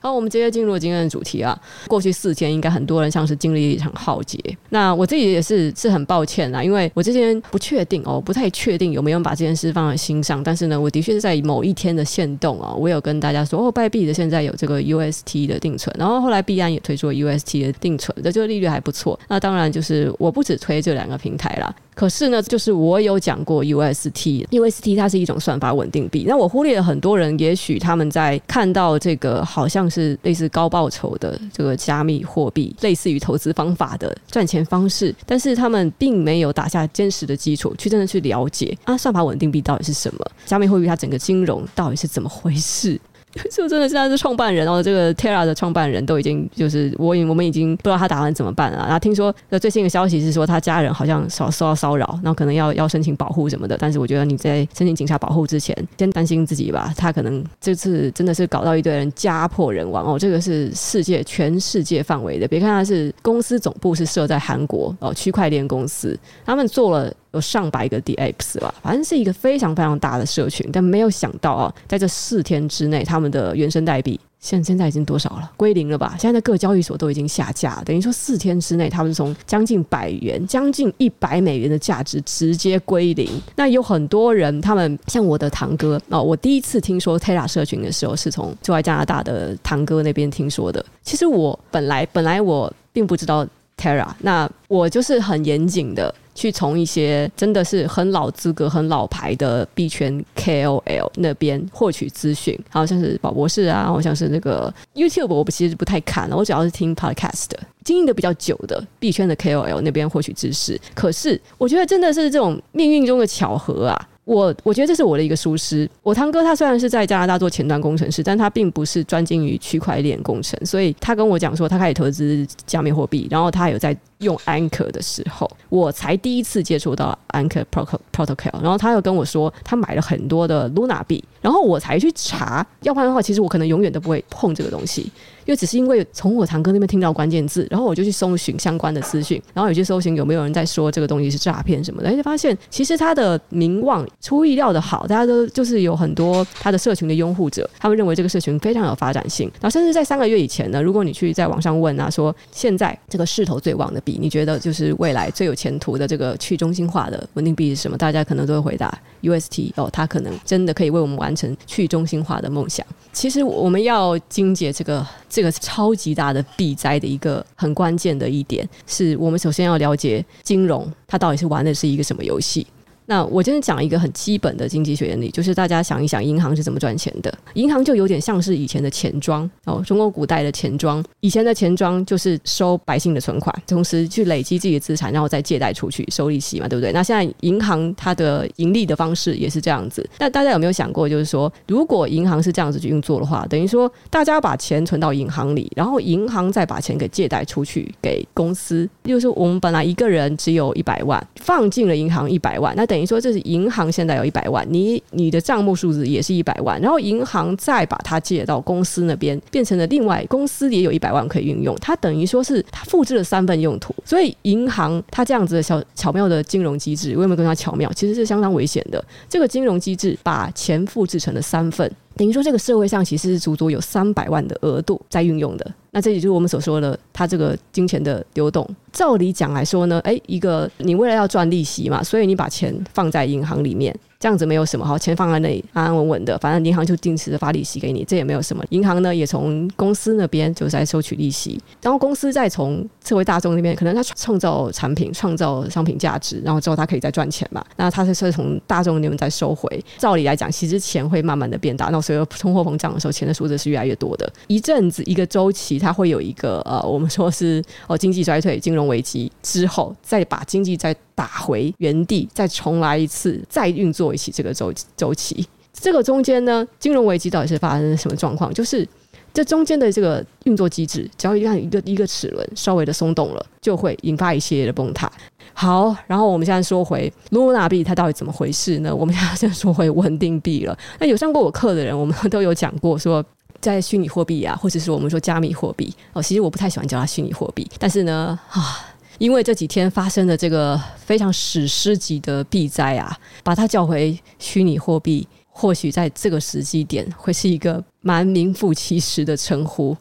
好，我们直接进入今天的主题啊。过去四天，应该很多人像是经历一场浩劫。那我自己也是是很抱歉啊，因为我之前不确定哦，不太确定有没有把这件事放在心上。但是呢，我的确是在某一天的限动啊，我有跟大家说哦，拜币的现在有这个 UST 的定存，然后后来币安也推出了 UST 的定存，的这个利率还不错。那当然就是我不只推这两个平台啦。可是呢，就是我有讲过 UST，UST 它是一种算法稳定币。那我忽略了很多人，也许他们在看到这个好像是类似高报酬的这个加密货币，类似于投资方法的赚钱方式，但是他们并没有打下坚实的基础，去真的去了解啊，算法稳定币到底是什么？加密货币它整个金融到底是怎么回事？就真的是他是创办人，然后这个 Terra 的创办人都已经就是我已，我们已经不知道他打算怎么办了。然后听说的最新的消息是说，他家人好像受受到骚扰，然后可能要要申请保护什么的。但是我觉得你在申请警察保护之前，先担心自己吧。他可能这次真的是搞到一堆人家破人亡哦，这个是世界全世界范围的。别看他是公司总部是设在韩国哦，区块链公司，他们做了。有上百个 DApps 吧，反正是一个非常非常大的社群，但没有想到啊，在这四天之内，他们的原生代币现现在已经多少了？归零了吧？现在各交易所都已经下架，等于说四天之内，他们从将近百元、将近一百美元的价值直接归零。那有很多人，他们像我的堂哥哦，我第一次听说 Terra 社群的时候，是从住在加拿大的堂哥那边听说的。其实我本来本来我并不知道 Terra，那我就是很严谨的。去从一些真的是很老资格、很老牌的币圈 KOL 那边获取资讯，好像是宝博士啊，好像是那个 YouTube，我其实不太看了，我主要是听 Podcast，经营的比较久的币圈的 KOL 那边获取知识。可是我觉得真的是这种命运中的巧合啊！我我觉得这是我的一个疏失。我堂哥他虽然是在加拿大做前端工程师，但他并不是专精于区块链工程，所以他跟我讲说他开始投资加密货币，然后他有在。用 Anchor 的时候，我才第一次接触到 Anchor Protocol，然后他又跟我说他买了很多的 Luna 币，然后我才去查，要不然的话，其实我可能永远都不会碰这个东西，因为只是因为从我堂哥那边听到关键字，然后我就去搜寻相关的资讯，然后有去搜寻有没有人在说这个东西是诈骗什么的，就发现其实他的名望出意料的好，大家都就是有很多他的社群的拥护者，他们认为这个社群非常有发展性，然后甚至在三个月以前呢，如果你去在网上问啊，说现在这个势头最旺的币。你觉得就是未来最有前途的这个去中心化的稳定币是什么？大家可能都会回答 UST 哦，它可能真的可以为我们完成去中心化的梦想。其实我们要精简这个这个超级大的避灾的一个很关键的一点，是我们首先要了解金融它到底是玩的是一个什么游戏。那我今天讲一个很基本的经济学原理，就是大家想一想，银行是怎么赚钱的？银行就有点像是以前的钱庄哦，中国古代的钱庄。以前的钱庄就是收百姓的存款，同时去累积自己的资产，然后再借贷出去收利息嘛，对不对？那现在银行它的盈利的方式也是这样子。那大家有没有想过，就是说，如果银行是这样子去运作的话，等于说大家把钱存到银行里，然后银行再把钱给借贷出去给公司。就是，我们本来一个人只有一百万，放进了银行一百万，那等。等于说，这是银行现在有一百万，你你的账目数字也是一百万，然后银行再把它借到公司那边，变成了另外公司也有一百万可以运用。它等于说是它复制了三份用途，所以银行它这样子的小巧妙的金融机制，我有没有跟它巧妙？其实是相当危险的。这个金融机制把钱复制成了三份。等于说，这个社会上其实是足足有三百万的额度在运用的。那这也就是我们所说的，它这个金钱的流动。照理讲来说呢，诶，一个你为了要赚利息嘛，所以你把钱放在银行里面。这样子没有什么好，钱放在那里安安稳稳的，反正银行就定时的发利息给你，这也没有什么。银行呢也从公司那边就在收取利息，然后公司再从社会大众那边，可能他创造产品、创造商品价值，然后之后他可以再赚钱嘛。那他是是从大众那边再收回。照理来讲，其实钱会慢慢的变大，那所以通货膨胀的时候，钱的数字是越来越多的。一阵子一个周期，它会有一个呃，我们说是哦经济衰退、金融危机之后，再把经济再打回原地，再重来一次，再运作一起这个周周期。这个中间呢，金融危机到底是发生了什么状况？就是这中间的这个运作机制，只要一看一个一个齿轮稍微的松动了，就会引发一系列的崩塌。好，然后我们现在说回 Luna 币，它到底怎么回事呢？我们现在先说回稳定币了。那有上过我课的人，我们都有讲过说，在虚拟货币啊，或者是我们说加密货币哦，其实我不太喜欢叫它虚拟货币，但是呢，啊。因为这几天发生的这个非常史诗级的币灾啊，把它叫回虚拟货币，或许在这个时机点会是一个蛮名副其实的称呼。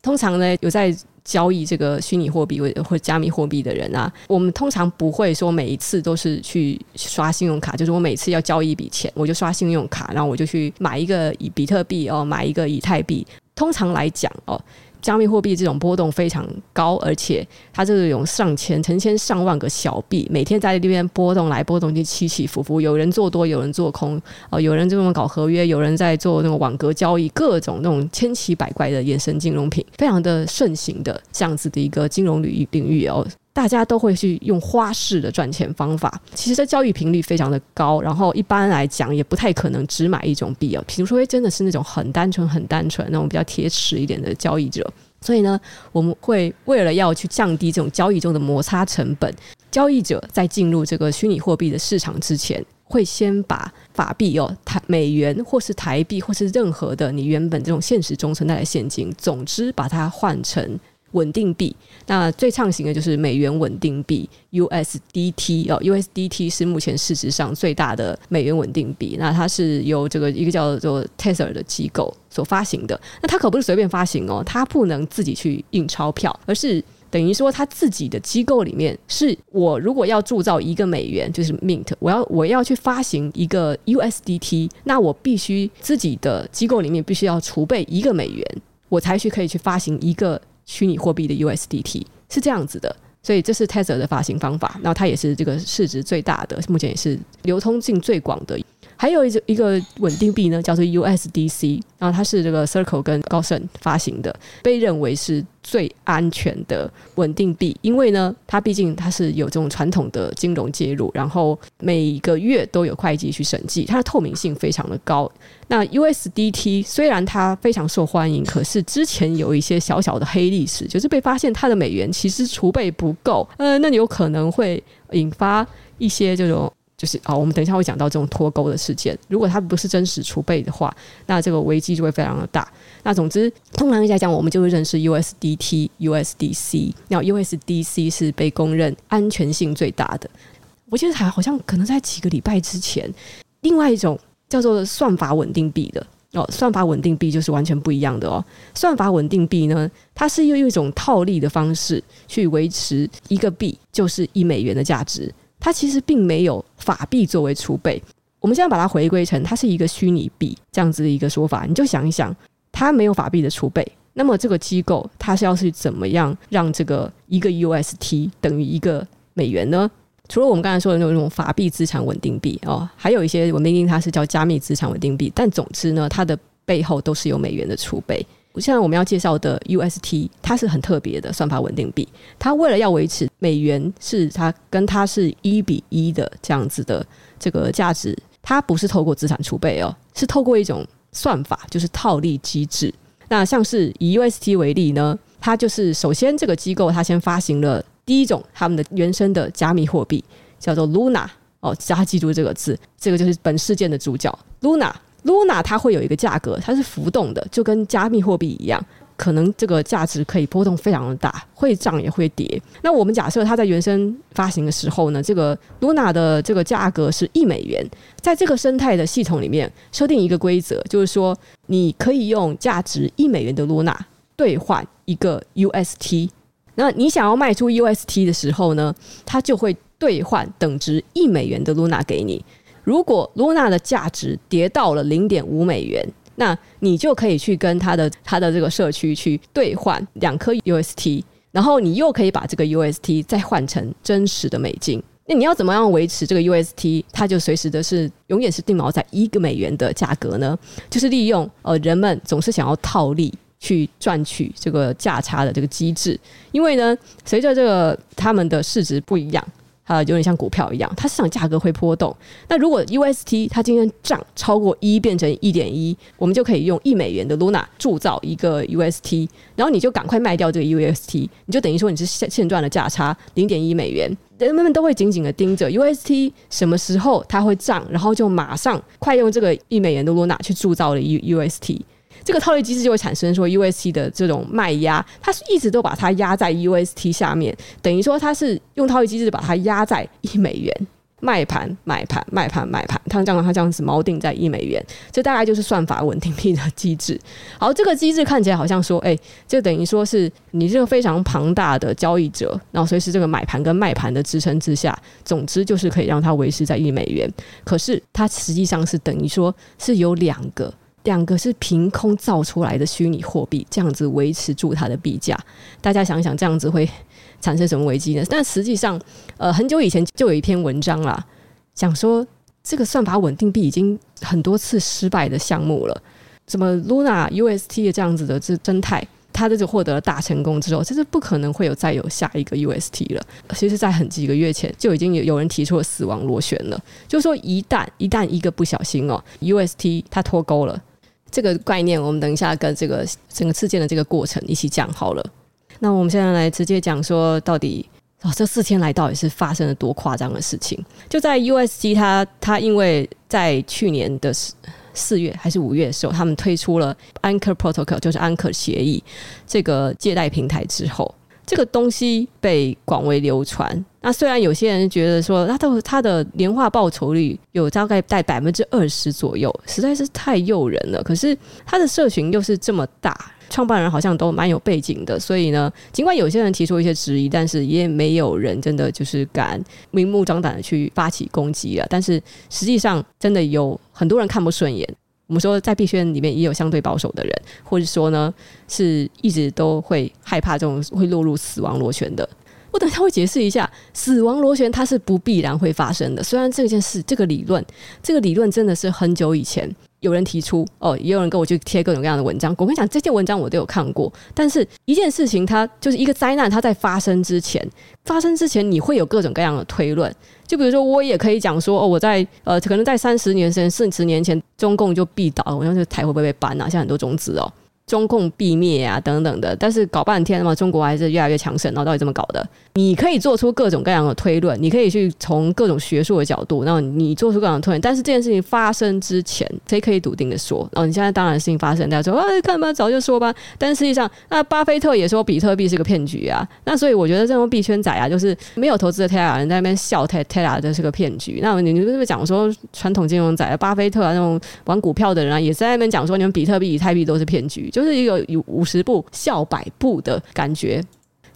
通常呢，有在交易这个虚拟货币或或加密货币的人啊，我们通常不会说每一次都是去刷信用卡，就是我每次要交易一笔钱，我就刷信用卡，然后我就去买一个以比特币哦，买一个以太币。通常来讲哦。加密货币这种波动非常高，而且它这种上千、成千上万个小币，每天在这边波动来波动去，起起伏伏。有人做多，有人做空，哦，有人这么搞合约，有人在做那种网格交易，各种那种千奇百怪的衍生金融品，非常的盛行的这样子的一个金融领域领域哦。大家都会去用花式的赚钱方法，其实这交易频率非常的高，然后一般来讲也不太可能只买一种币哦。比如说，真的是那种很单纯、很单纯那种比较铁齿一点的交易者，所以呢，我们会为了要去降低这种交易中的摩擦成本，交易者在进入这个虚拟货币的市场之前，会先把法币哦，台美元或是台币或是任何的你原本这种现实中存在的现金，总之把它换成。稳定币，那最畅行的就是美元稳定币 USDT 哦，USDT 是目前市值上最大的美元稳定币。那它是由这个一个叫做 Tether 的机构所发行的。那它可不是随便发行哦，它不能自己去印钞票，而是等于说它自己的机构里面是我如果要铸造一个美元，就是 Mint，我要我要去发行一个 USDT，那我必须自己的机构里面必须要储备一个美元，我才去可以去发行一个。虚拟货币的 USDT 是这样子的，所以这是 Tether 的发行方法，那它也是这个市值最大的，目前也是流通性最广的。还有一个一个稳定币呢，叫做 USDC，然后它是这个 Circle 跟高盛发行的，被认为是最安全的稳定币，因为呢，它毕竟它是有这种传统的金融介入，然后每个月都有会计去审计，它的透明性非常的高。那 USDT 虽然它非常受欢迎，可是之前有一些小小的黑历史，就是被发现它的美元其实储备不够，呃，那你有可能会引发一些这种。就是啊，我们等一下会讲到这种脱钩的事件。如果它不是真实储备的话，那这个危机就会非常的大。那总之，通常来讲，我们就会认识 USDT、USDC。那 USDC 是被公认安全性最大的。我记得还好像可能在几个礼拜之前，另外一种叫做算法稳定币的哦，算法稳定币就是完全不一样的哦。算法稳定币呢，它是用一种套利的方式去维持一个币就是一美元的价值。它其实并没有法币作为储备，我们现在把它回归成它是一个虚拟币这样子的一个说法，你就想一想，它没有法币的储备，那么这个机构它是要去怎么样让这个一个 UST 等于一个美元呢？除了我们刚才说的那种法币资产稳定币哦，还有一些稳定币它是叫加密资产稳定币，但总之呢，它的背后都是有美元的储备。现在我们要介绍的 UST，它是很特别的算法稳定币。它为了要维持美元是它跟它是一比一的这样子的这个价值，它不是透过资产储备哦，是透过一种算法，就是套利机制。那像是以 UST 为例呢，它就是首先这个机构它先发行了第一种他们的原生的加密货币，叫做 Luna 哦，大家记住这个字，这个就是本事件的主角 Luna。Luna 它会有一个价格，它是浮动的，就跟加密货币一样，可能这个价值可以波动非常的大，会涨也会跌。那我们假设它在原生发行的时候呢，这个 Luna 的这个价格是一美元，在这个生态的系统里面设定一个规则，就是说你可以用价值一美元的 Luna 兑换一个 UST，那你想要卖出 UST 的时候呢，它就会兑换等值一美元的 Luna 给你。如果 Luna 的价值跌到了零点五美元，那你就可以去跟他的他的这个社区去兑换两颗 UST，然后你又可以把这个 UST 再换成真实的美金。那你要怎么样维持这个 UST？它就随时的是永远是定锚在一个美元的价格呢？就是利用呃人们总是想要套利去赚取这个价差的这个机制，因为呢，随着这个他们的市值不一样。呃，有点像股票一样，它市场价格会波动。那如果 UST 它今天涨超过一变成一点一，我们就可以用一美元的 Luna 铸造一个 UST，然后你就赶快卖掉这个 UST，你就等于说你是现现赚的价差零点一美元。人们们都会紧紧的盯着 UST 什么时候它会涨，然后就马上快用这个一美元的 Luna 去铸造了 UST。这个套利机制就会产生说 UST 的这种卖压，它是一直都把它压在 UST 下面，等于说它是用套利机制把它压在一美元。卖盘、买盘、卖盘、买盘，它这样它这样子锚定在一美元，这大概就是算法稳定币的机制。好，这个机制看起来好像说，哎，就等于说是你这个非常庞大的交易者，然后随时这个买盘跟卖盘的支撑之下，总之就是可以让它维持在一美元。可是它实际上是等于说是有两个。两个是凭空造出来的虚拟货币，这样子维持住它的币价。大家想想，这样子会产生什么危机呢？但实际上，呃，很久以前就有一篇文章啦，讲说这个算法稳定币已经很多次失败的项目了。什么 Luna UST 的这样子的这生态，它这就获得了大成功之后，这是不可能会有再有下一个 UST 了。其实，在很几个月前就已经有有人提出了死亡螺旋了，就是说一旦一旦一个不小心哦，UST 它脱钩了。这个概念，我们等一下跟这个整个事件的这个过程一起讲好了。那我们现在来直接讲说，到底哦，这四天来到底是发生了多夸张的事情？就在 USG 它它因为在去年的四四月还是五月的时候，他们推出了 Anchor Protocol，就是安可协议这个借贷平台之后。这个东西被广为流传。那虽然有些人觉得说，它的它的年化报酬率有大概在百分之二十左右，实在是太诱人了。可是它的社群又是这么大，创办人好像都蛮有背景的，所以呢，尽管有些人提出一些质疑，但是也没有人真的就是敢明目张胆的去发起攻击了。但是实际上，真的有很多人看不顺眼。我们说，在币圈里面也有相对保守的人，或者说呢，是一直都会害怕这种会落入死亡螺旋的。我等下会解释一下，死亡螺旋它是不必然会发生的。虽然这件事、这个理论、这个理论真的是很久以前。有人提出哦，也有人跟我去贴各种各样的文章。我跟你讲，这些文章我都有看过。但是一件事情，它就是一个灾难，它在发生之前，发生之前，你会有各种各样的推论。就比如说，我也可以讲说，哦，我在呃，可能在三十年前、四十年前，中共就必倒，我想这台会不会被搬啊？像很多种子哦。中共必灭啊，等等的，但是搞半天嘛，中国还是越来越强盛，然后到底怎么搞的？你可以做出各种各样的推论，你可以去从各种学术的角度，然后你做出各种推论。但是这件事情发生之前，谁可以笃定的说？哦你现在当然事情发生，大家说啊，看吧，早就说吧。但实际上，那巴菲特也说比特币是个骗局啊。那所以我觉得这种币圈仔啊，就是没有投资的 Terra 人在那边笑 Terra 这是个骗局。那你你是不是讲说传统金融仔，巴菲特啊那种玩股票的人啊，也在那边讲说你们比特币、以太币都是骗局？就就是一个有五十步笑百步的感觉。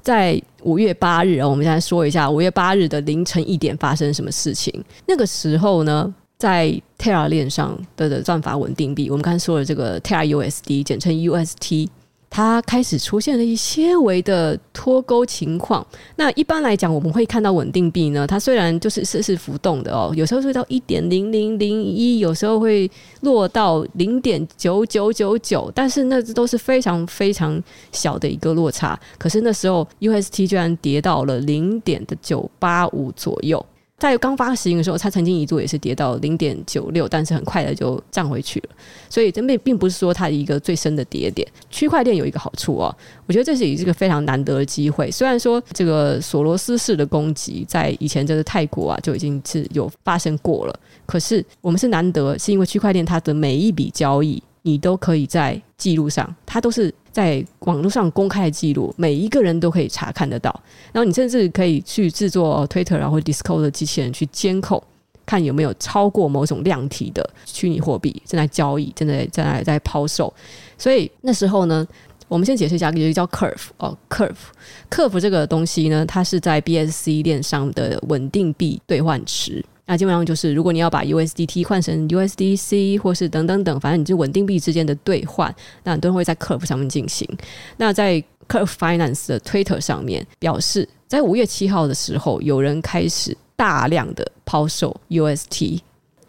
在五月八日，我们现在说一下五月八日的凌晨一点发生什么事情。那个时候呢，在 Terra 链上的的算法稳定币，我们刚才说的这个 Terra USD，简称 UST。它开始出现了一些微的脱钩情况。那一般来讲，我们会看到稳定币呢，它虽然就是是是浮动的哦，有时候会到一点零零零一，有时候会落到零点九九九九，但是那都是非常非常小的一个落差。可是那时候 UST 居然跌到了零点的九八五左右。在刚发行的时候，它曾经一度也是跌到零点九六，但是很快的就涨回去了。所以这并并不是说它一个最深的跌点。区块链有一个好处哦，我觉得这是一个非常难得的机会。虽然说这个索罗斯式的攻击在以前这个泰国啊就已经是有发生过了，可是我们是难得，是因为区块链它的每一笔交易。你都可以在记录上，它都是在网络上公开的记录，每一个人都可以查看得到。然后你甚至可以去制作 Twitter 然后 Discord 的机器人去监控，看有没有超过某种量体的虚拟货币正在交易，正在在在抛售。所以那时候呢，我们先解释一下，有一个叫 Curve 哦，Curve，Curve 这个东西呢，它是在 BSC 链上的稳定币兑换池。那基本上就是，如果你要把 USDT 换成 USDC，或是等等等，反正你就稳定币之间的兑换，那很多人会在 Curve 上面进行。那在 Curve Finance 的 Twitter 上面表示，在五月七号的时候，有人开始大量的抛售 UST。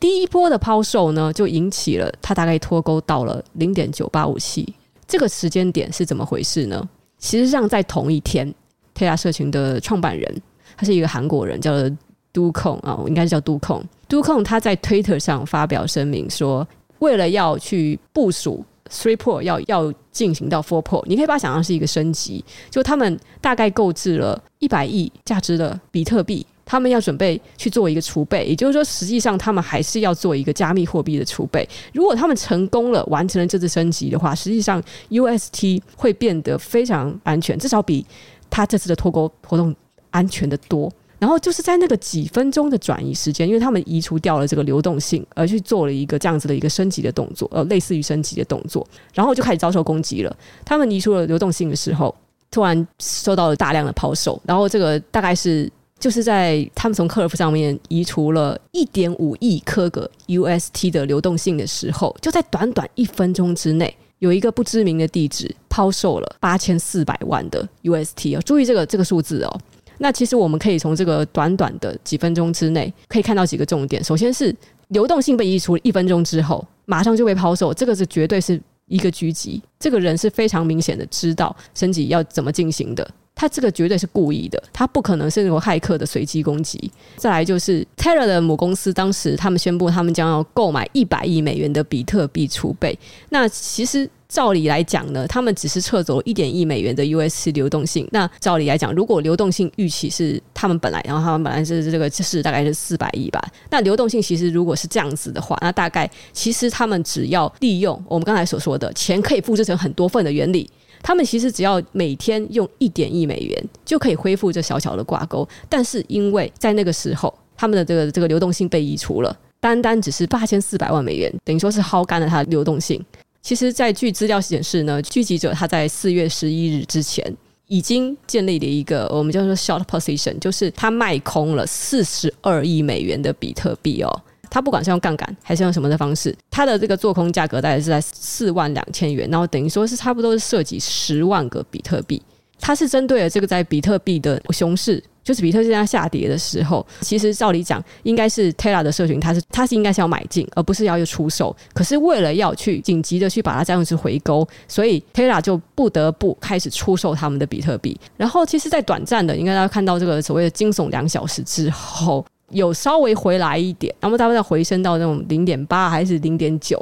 第一波的抛售呢，就引起了它大概脱钩到了零点九八五七。这个时间点是怎么回事呢？其实上在同一天，Terra 社群的创办人，他是一个韩国人，叫做。都控啊，我应该是叫都控。都控他在 Twitter 上发表声明说，为了要去部署 Three Pro，要要进行到 Four Pro，你可以把它想象是一个升级。就他们大概购置了一百亿价值的比特币，他们要准备去做一个储备。也就是说，实际上他们还是要做一个加密货币的储备。如果他们成功了，完成了这次升级的话，实际上 UST 会变得非常安全，至少比他这次的脱钩活动安全得多。然后就是在那个几分钟的转移时间，因为他们移除掉了这个流动性，而去做了一个这样子的一个升级的动作，呃，类似于升级的动作，然后就开始遭受攻击了。他们移除了流动性的时候，突然受到了大量的抛售，然后这个大概是就是在他们从 Curve 上面移除了一点五亿颗个 UST 的流动性的时候，就在短短一分钟之内，有一个不知名的地址抛售了八千四百万的 UST 哦，注意这个这个数字哦。那其实我们可以从这个短短的几分钟之内，可以看到几个重点。首先是流动性被移除一分钟之后，马上就被抛售，这个是绝对是一个狙击。这个人是非常明显的知道升级要怎么进行的，他这个绝对是故意的，他不可能是那种骇客的随机攻击。再来就是 Terra 的母公司，当时他们宣布他们将要购买一百亿美元的比特币储备。那其实。照理来讲呢，他们只是撤走一点亿美元的 UST 流动性。那照理来讲，如果流动性预期是他们本来，然后他们本来是这个是大概是四百亿吧。那流动性其实如果是这样子的话，那大概其实他们只要利用我们刚才所说的钱可以复制成很多份的原理，他们其实只要每天用一点一美元就可以恢复这小小的挂钩。但是因为在那个时候，他们的这个这个流动性被移除了，单单只是八千四百万美元，等于说是耗干了它的流动性。其实，在据资料显示呢，聚集者他在四月十一日之前已经建立了一个我们叫做 short position，就是他卖空了四十二亿美元的比特币哦。它不管是用杠杆还是用什么的方式，它的这个做空价格大概是在四万两千元，然后等于说是差不多是涉及十万个比特币。它是针对了这个在比特币的熊市。就是比特币在下跌的时候，其实照理讲，应该是 Terra 的社群，它是它是应该是要买进，而不是要去出售。可是为了要去紧急的去把它这样子回勾，所以 Terra 就不得不开始出售他们的比特币。然后，其实，在短暂的，应该大家看到这个所谓的惊悚两小时之后，有稍微回来一点，然后大概再回升到那种零点八还是零点九，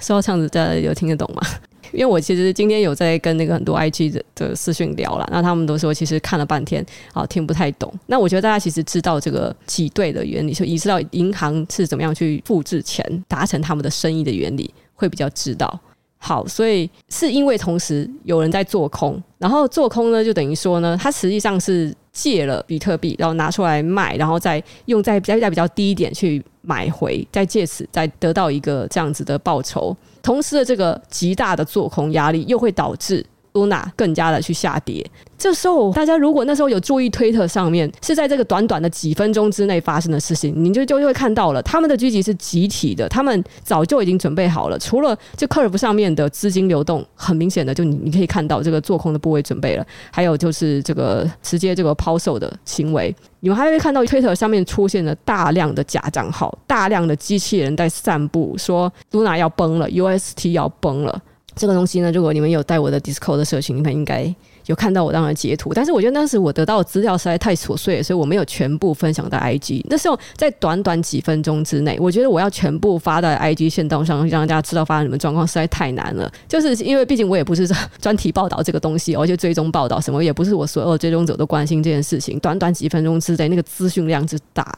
说到这样子，大家有听得懂吗？因为我其实今天有在跟那个很多 IG 的的私讯聊了，那他们都说其实看了半天啊听不太懂。那我觉得大家其实知道这个挤兑的原理，就意识到银行是怎么样去复制钱达成他们的生意的原理，会比较知道。好，所以是因为同时有人在做空，然后做空呢就等于说呢，它实际上是借了比特币，然后拿出来卖，然后再用在比较在比较低一点去买回，再借此再得到一个这样子的报酬。同时的这个极大的做空压力，又会导致 Luna 更加的去下跌。这时候，大家如果那时候有注意推特上面是在这个短短的几分钟之内发生的事情，你就就会看到了，他们的狙击是集体的，他们早就已经准备好了。除了这 Curve 上面的资金流动，很明显的就你你可以看到这个做空的部位准备了，还有就是这个直接这个抛售的行为，你们还会看到推特上面出现了大量的假账号，大量的机器人在散布说 Luna 要崩了，UST 要崩了。这个东西呢，如果你们有带我的 Discord 的社群，你们应该有看到我当时截图。但是我觉得当时我得到的资料实在太琐碎，所以我没有全部分享到 IG。那时候在短短几分钟之内，我觉得我要全部发到 IG 线动上，让大家知道发生什么状况，实在太难了。就是因为毕竟我也不是专题报道这个东西，而且追踪报道什么也不是我所有追踪者都关心这件事情。短短几分钟之内，那个资讯量之大，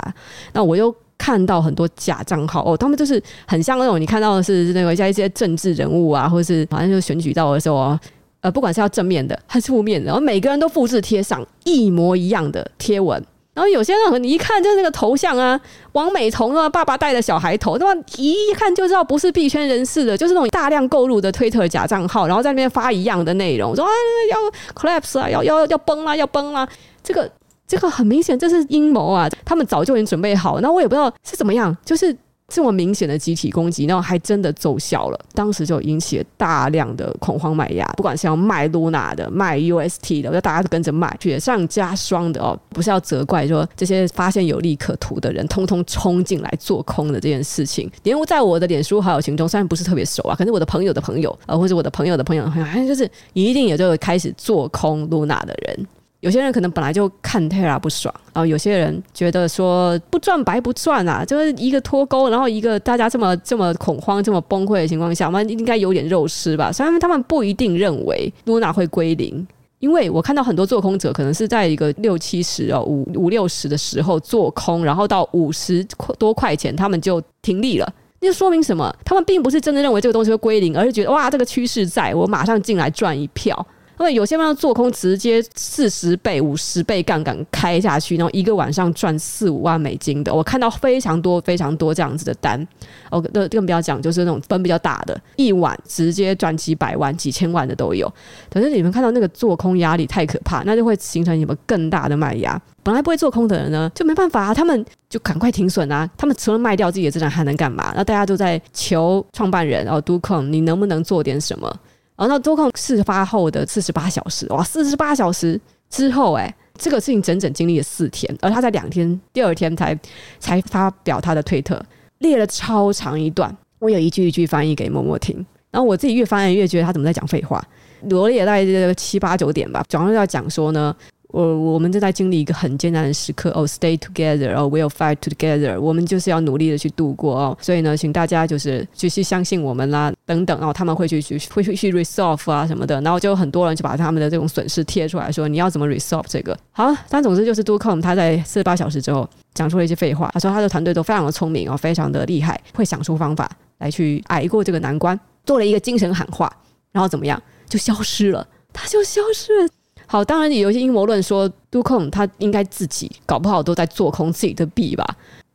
那我又。看到很多假账号哦，他们就是很像那种你看到的是那个像一些政治人物啊，或者是反正就选举到的时候啊，呃，不管是要正面的还是负面的，然后每个人都复制贴上一模一样的贴文，然后有些人你一看就是那个头像啊，王美瞳啊，爸爸带的小孩头，那么一看就知道不是币圈人士的，就是那种大量购入的推特假账号，然后在那边发一样的内容，说啊要 collapse 啊，要要要崩啊，要崩啊，这个。这个很明显，这是阴谋啊！他们早就已经准备好，那我也不知道是怎么样，就是这么明显的集体攻击，然后还真的奏效了。当时就引起了大量的恐慌买压，不管是要卖 Luna 的、卖 UST 的我，就大家都跟着卖，雪上加霜的哦。不是要责怪说这些发现有利可图的人，通通冲进来做空的这件事情。连在我的脸书好友群中，虽然不是特别熟啊，可是我的朋友的朋友，呃，或者我的朋友的朋友，好像 就是一定也就开始做空 Luna 的人。有些人可能本来就看 Terra 不爽，然后有些人觉得说不赚白不赚啊，就是一个脱钩，然后一个大家这么这么恐慌、这么崩溃的情况下，我们应该有点肉吃吧。虽然他们不一定认为 Luna 会归零，因为我看到很多做空者可能是在一个六七十哦五五六十的时候做空，然后到五十多块钱他们就停利了。那就说明什么？他们并不是真的认为这个东西会归零，而是觉得哇，这个趋势在我马上进来赚一票。他们有些人做空直接四十倍、五十倍杠杆开下去，然后一个晚上赚四五万美金的，我看到非常多非常多这样子的单。哦，更更不要讲，就是那种分比较大的，一晚直接赚几百万、几千万的都有。可是你们看到那个做空压力太可怕，那就会形成你们更大的卖压。本来不会做空的人呢，就没办法啊，他们就赶快停损啊。他们除了卖掉自己的资产，还能干嘛？那大家都在求创办人哦，Do Kwon，你能不能做点什么？然后那多空事发后的四十八小时，哇，四十八小时之后，哎，这个事情整整经历了四天，而他在两天，第二天才才发表他的推特，列了超长一段，我有一句一句翻译给默默听，然后我自己越翻译越觉得他怎么在讲废话，罗列大概七八九点吧，总要要讲说呢。我我们正在经历一个很艰难的时刻哦，Stay together 哦，We'll fight together。我们就是要努力的去度过哦，所以呢，请大家就是继续相信我们啦，等等哦，他们会去去会去去 resolve 啊什么的，然后就很多人就把他们的这种损失贴出来说，你要怎么 resolve 这个？好，但总之就是 Do Kwon 他在四十八小时之后讲出了一些废话，他说他的团队都非常的聪明哦，非常的厉害，会想出方法来去挨过这个难关，做了一个精神喊话，然后怎么样就消失了，他就消失了。好，当然也有些阴谋论说，Do Kwon 他应该自己搞不好都在做空自己的币吧？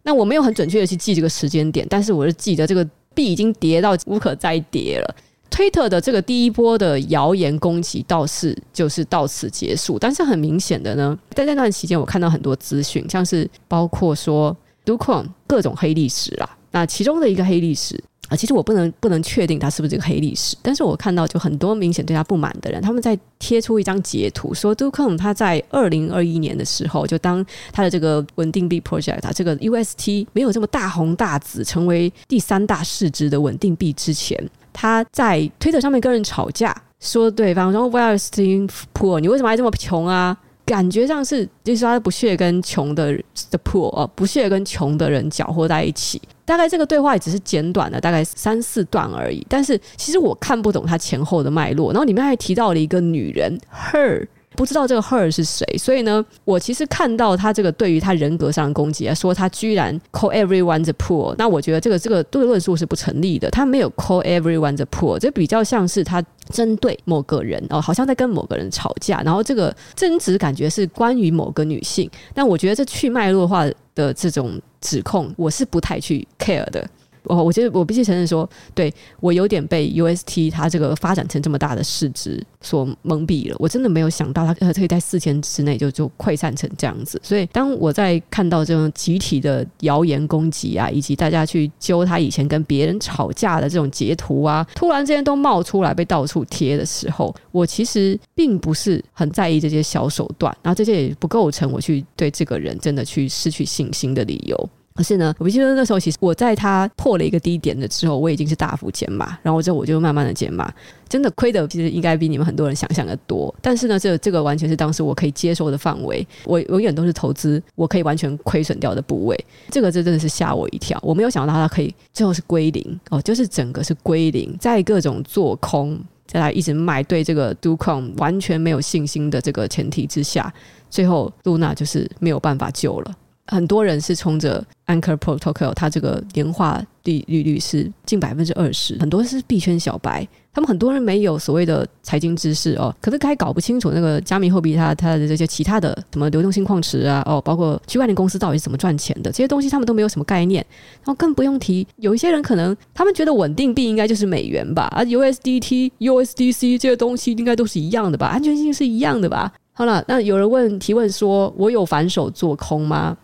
那我没有很准确的去记这个时间点，但是我是记得这个币已经跌到无可再跌了。推特的这个第一波的谣言攻击倒是就是到此结束，但是很明显的呢，在那段期间我看到很多资讯，像是包括说 Do Kwon 各种黑历史啦，那其中的一个黑历史。啊，其实我不能不能确定他是不是这个黑历史，但是我看到就很多明显对他不满的人，他们在贴出一张截图，说 Do Kwon 他在二零二一年的时候，就当他的这个稳定币 project，他这个 UST 没有这么大红大紫，成为第三大市值的稳定币之前，他在推特上面跟人吵架，说对方说 Vesting poor？你为什么还这么穷啊？感觉上是就是他不屑跟穷的的 poor，不屑跟穷的人搅和在一起。大概这个对话也只是简短的，大概三四段而已。但是其实我看不懂他前后的脉络。然后里面还提到了一个女人，her。不知道这个 her 是谁，所以呢，我其实看到他这个对于他人格上的攻击啊，说他居然 call everyone the poor，那我觉得这个这个这个论述是不成立的。他没有 call everyone the poor，这比较像是他针对某个人哦，好像在跟某个人吵架，然后这个争执感觉是关于某个女性。但我觉得这去脉络化的这种指控，我是不太去 care 的。哦，我觉得我必须承认说，对，我有点被 UST 它这个发展成这么大的市值所蒙蔽了。我真的没有想到它可以在四天之内就就溃散成这样子。所以当我在看到这种集体的谣言攻击啊，以及大家去揪他以前跟别人吵架的这种截图啊，突然之间都冒出来被到处贴的时候，我其实并不是很在意这些小手段，然后这些也不构成我去对这个人真的去失去信心的理由。可是呢，我记得那时候，其实我在它破了一个低点的之后，我已经是大幅减码，然后之后我就慢慢的减码，真的亏的其实应该比你们很多人想象的多。但是呢，这这个完全是当时我可以接受的范围，我永远都是投资我可以完全亏损掉的部位。这个这真的是吓我一跳，我没有想到它可以最后是归零哦，就是整个是归零，在各种做空，在他一直卖对这个 Do Kwon 完全没有信心的这个前提之下，最后露娜就是没有办法救了。很多人是冲着 Anchor Protocol，它这个年化利利率是近百分之二十，很多是币圈小白，他们很多人没有所谓的财经知识哦，可是还搞不清楚那个加密货币它它的这些其他的什么流动性矿池啊哦，包括区块链公司到底是怎么赚钱的这些东西，他们都没有什么概念，然后更不用提有一些人可能他们觉得稳定币应该就是美元吧，啊 USDT、USDC 这些东西应该都是一样的吧，安全性是一样的吧。好了，那有人问提问说，我有反手做空吗？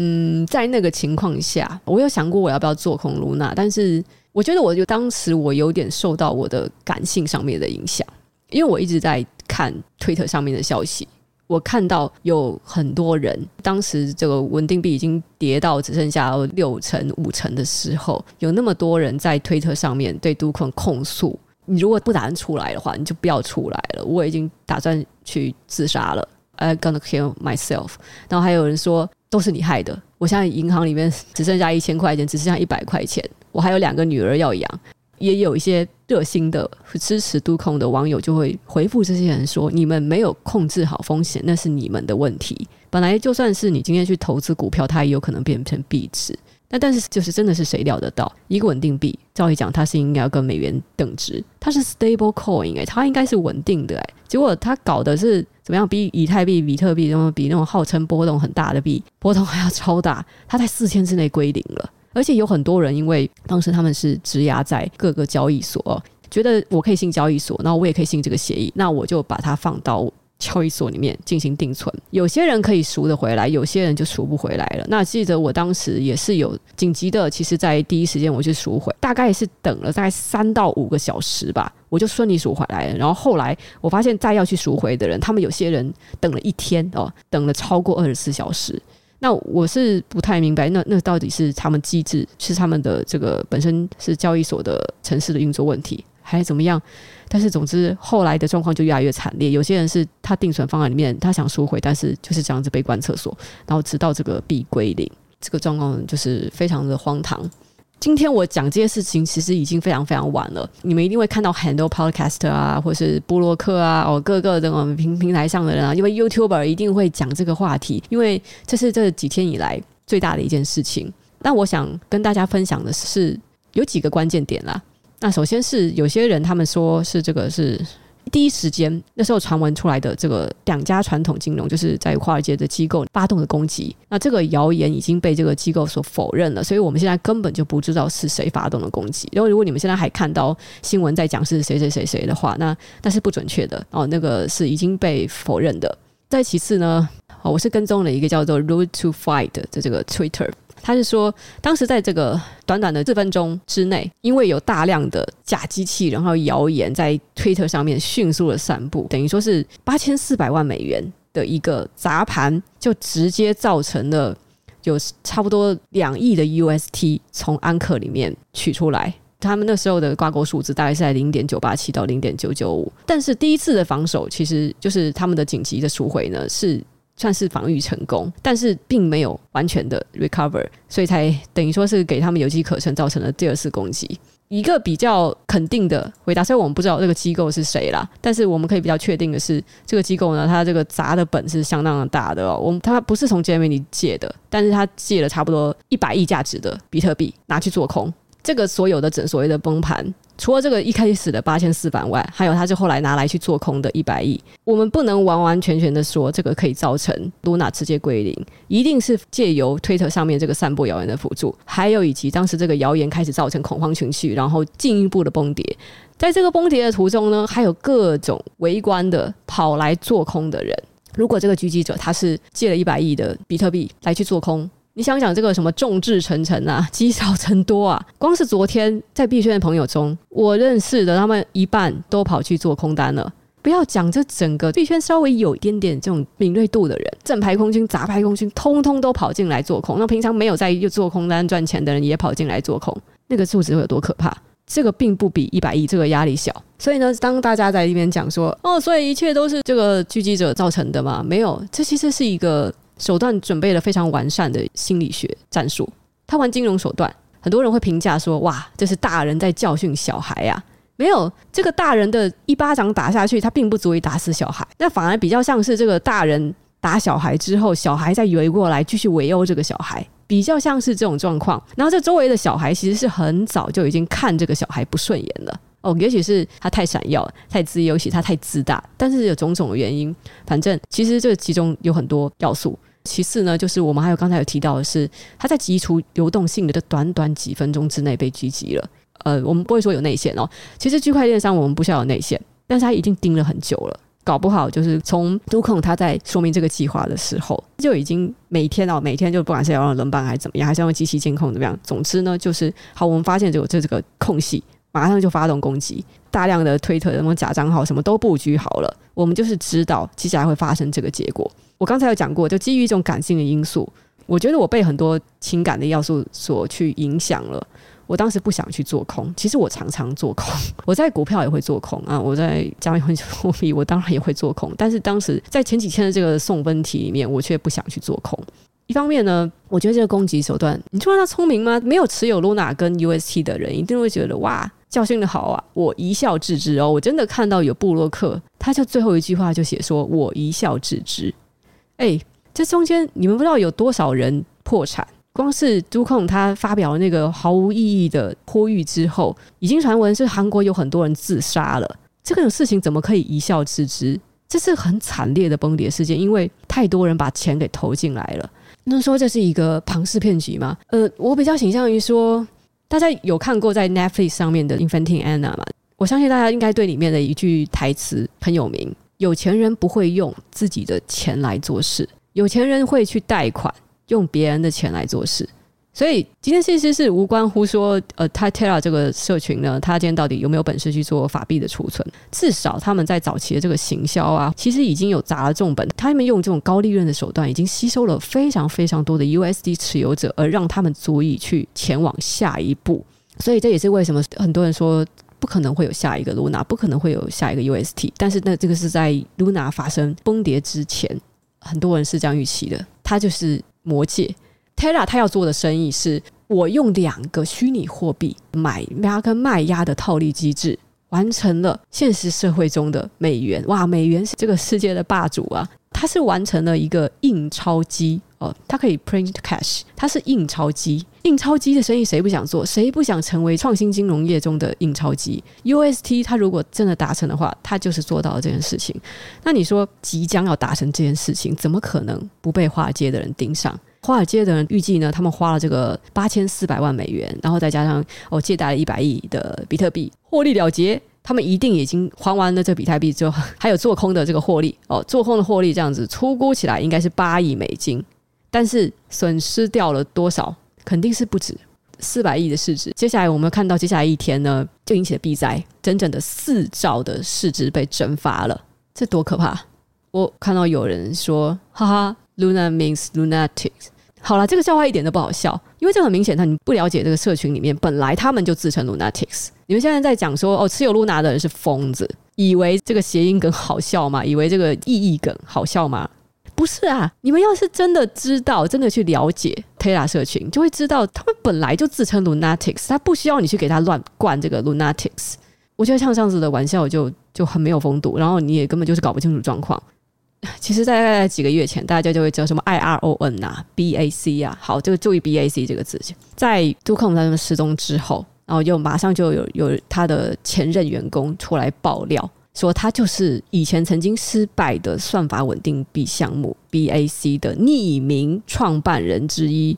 嗯，在那个情况下，我有想过我要不要做空露娜但是我觉得我就当时我有点受到我的感性上面的影响，因为我一直在看推特上面的消息，我看到有很多人当时这个稳定币已经跌到只剩下六成五成的时候，有那么多人在推特上面对杜坤控诉，你如果不打算出来的话，你就不要出来了，我已经打算去自杀了，I gonna kill myself。然后还有人说。都是你害的！我现在银行里面只剩下一千块钱，只剩下一百块钱。我还有两个女儿要养，也有一些热心的支持 Do Kwon 的网友就会回复这些人说：“你们没有控制好风险，那是你们的问题。本来就算是你今天去投资股票，它也有可能变成币值。那但是就是真的是谁料得到，一个稳定币，照理讲它是应该要跟美元等值，它是 stable coin 诶、欸，它应该是稳定的诶、结果它搞的是怎么样？比以太币、比特币，那么比那种号称波动很大的币，波动还要超大，它在四天之内归零了。而且有很多人因为当时他们是质押在各个交易所，觉得我可以信交易所，那我也可以信这个协议，那我就把它放到。交易所里面进行定存，有些人可以赎得回来，有些人就赎不回来了。那记得我当时也是有紧急的，其实在第一时间我就赎回，大概是等了大概三到五个小时吧，我就顺利赎回来了。然后后来我发现再要去赎回的人，他们有些人等了一天哦，等了超过二十四小时。那我是不太明白，那那到底是他们机制，是他们的这个本身是交易所的城市的运作问题，还是怎么样？但是总之，后来的状况就越来越惨烈。有些人是他定存放在里面，他想赎回，但是就是这样子被关厕所，然后直到这个币归零，这个状况就是非常的荒唐。今天我讲这些事情，其实已经非常非常晚了。你们一定会看到很多 podcast 啊，或是部落客啊，哦，各个这种平平台上的人啊，因为 YouTuber 一定会讲这个话题，因为这是这几天以来最大的一件事情。那我想跟大家分享的是有几个关键点啦。那首先是有些人他们说是这个是第一时间那时候传闻出来的这个两家传统金融就是在华尔街的机构发动的攻击，那这个谣言已经被这个机构所否认了，所以我们现在根本就不知道是谁发动的攻击。因为如果你们现在还看到新闻在讲是谁谁谁谁的话，那那是不准确的哦，那个是已经被否认的。再其次呢，我是跟踪了一个叫做 Root to Fight 的这个 Twitter。他是说，当时在这个短短的四分钟之内，因为有大量的假机器然后谣言在推特上面迅速的散布，等于说是八千四百万美元的一个砸盘，就直接造成了有差不多两亿的 UST 从安克里面取出来。他们那时候的挂钩数字大概是在零点九八七到零点九九五，但是第一次的防守其实就是他们的紧急的赎回呢是。算是防御成功，但是并没有完全的 recover，所以才等于说是给他们有机可乘，造成了第二次攻击。一个比较肯定的回答，虽然我们不知道这个机构是谁啦，但是我们可以比较确定的是，这个机构呢，它这个砸的本是相当的大的哦。我们它不是从 Gemini 借的，但是它借了差不多一百亿价值的比特币拿去做空，这个所有的整所谓的崩盘。除了这个一开始的八千四百万，还有他就后来拿来去做空的一百亿，我们不能完完全全的说这个可以造成 Luna 直接归零，一定是借由推特上面这个散布谣言的辅助，还有以及当时这个谣言开始造成恐慌情绪，然后进一步的崩跌，在这个崩跌的途中呢，还有各种围观的跑来做空的人，如果这个狙击者他是借了一百亿的比特币来去做空。你想想这个什么众志成城啊，积少成多啊！光是昨天在币圈的朋友中，我认识的他们一半都跑去做空单了。不要讲这整个币圈稍微有一点点这种敏锐度的人，正牌空军、杂牌空军，通通都跑进来做空。那平常没有在做空单赚钱的人，也跑进来做空，那个数值会有多可怕？这个并不比一百亿这个压力小。所以呢，当大家在一边讲说，哦，所以一切都是这个狙击者造成的吗？没有，这其实是一个。手段准备了非常完善的心理学战术，他玩金融手段，很多人会评价说：“哇，这是大人在教训小孩呀！”没有，这个大人的一巴掌打下去，他并不足以打死小孩，那反而比较像是这个大人打小孩之后，小孩再围过来继续围殴这个小孩，比较像是这种状况。然后这周围的小孩其实是很早就已经看这个小孩不顺眼了。哦，也许是他太闪耀、太自由，也许他太自大，但是有种种的原因，反正其实这其中有很多要素。其次呢，就是我们还有刚才有提到的是，他在极除流动性的这短短几分钟之内被狙击了。呃，我们不会说有内线哦。其实区块链上我们不需要有内线，但是他已经盯了很久了，搞不好就是从 Do Kwon 他在说明这个计划的时候，就已经每天哦，每天就不管是要用轮班还是怎么样，还是要用机器监控怎么样，总之呢，就是好，我们发现就有这这个空隙，马上就发动攻击，大量的推特什么假账号什么都布局好了，我们就是知道接下来会发生这个结果。我刚才有讲过，就基于一种感性的因素，我觉得我被很多情感的要素所去影响了。我当时不想去做空，其实我常常做空，我在股票也会做空啊，我在加密货币我当然也会做空，但是当时在前几天的这个送分题里面，我却不想去做空。一方面呢，我觉得这个攻击手段，你说他聪明吗？没有持有 Luna 跟 UST 的人一定会觉得哇，教训的好啊，我一笑置之哦。我真的看到有布洛克，他就最后一句话就写说，我一笑置之。哎，这中间你们不知道有多少人破产，光是都控他发表了那个毫无意义的呼吁之后，已经传闻是韩国有很多人自杀了。这个事情怎么可以一笑置之？这是很惨烈的崩跌事件，因为太多人把钱给投进来了。能说这是一个庞氏骗局吗？呃，我比较倾向于说，大家有看过在 Netflix 上面的《Inventing Anna》吗？我相信大家应该对里面的一句台词很有名：有钱人不会用自己的钱来做事，有钱人会去贷款，用别人的钱来做事。所以今天其实是无关乎说，呃，他 Terra 这个社群呢，他今天到底有没有本事去做法币的储存？至少他们在早期的这个行销啊，其实已经有砸了重本。他们用这种高利润的手段，已经吸收了非常非常多的 USD 持有者，而让他们足以去前往下一步。所以这也是为什么很多人说不可能会有下一个 Luna，不可能会有下一个 UST。但是那这个是在 Luna 发生崩跌之前，很多人是这样预期的。它就是魔戒。Terra 它要做的生意是，我用两个虚拟货币买压跟卖压的套利机制，完成了现实社会中的美元。哇，美元是这个世界的霸主啊！它是完成了一个印钞机哦，它可以 print cash，它是印钞机。印钞机的生意谁不想做？谁不想成为创新金融业中的印钞机？UST 它如果真的达成的话，它就是做到了这件事情。那你说即将要达成这件事情，怎么可能不被华尔街的人盯上？华尔街的人预计呢，他们花了这个八千四百万美元，然后再加上哦借贷了一百亿的比特币，获利了结。他们一定已经还完了这比特币之后，还有做空的这个获利哦，做空的获利这样子粗估起来应该是八亿美金，但是损失掉了多少？肯定是不止四百亿的市值。接下来我们看到接下来一天呢，就引起了币灾，整整的四兆的市值被蒸发了，这多可怕！我看到有人说，哈哈。Luna means lunatics。好了，这个笑话一点都不好笑，因为这很明显，他你不了解这个社群里面，本来他们就自称 lunatics。你们现在在讲说，哦，持有 Luna 的人是疯子，以为这个谐音梗好笑吗？以为这个意义梗好笑吗？不是啊，你们要是真的知道，真的去了解 Terra 社群，就会知道他们本来就自称 lunatics，他不需要你去给他乱灌这个 lunatics。我觉得像这样子的玩笑就就很没有风度，然后你也根本就是搞不清楚状况。其实，在大概几个月前，大家就会知道什么 I R O N 啊，B A C 啊。好，这个注意 B A C 这个字。在都控他们失踪之后，然后又马上就有有他的前任员工出来爆料，说他就是以前曾经失败的算法稳定币项目 B A C 的匿名创办人之一。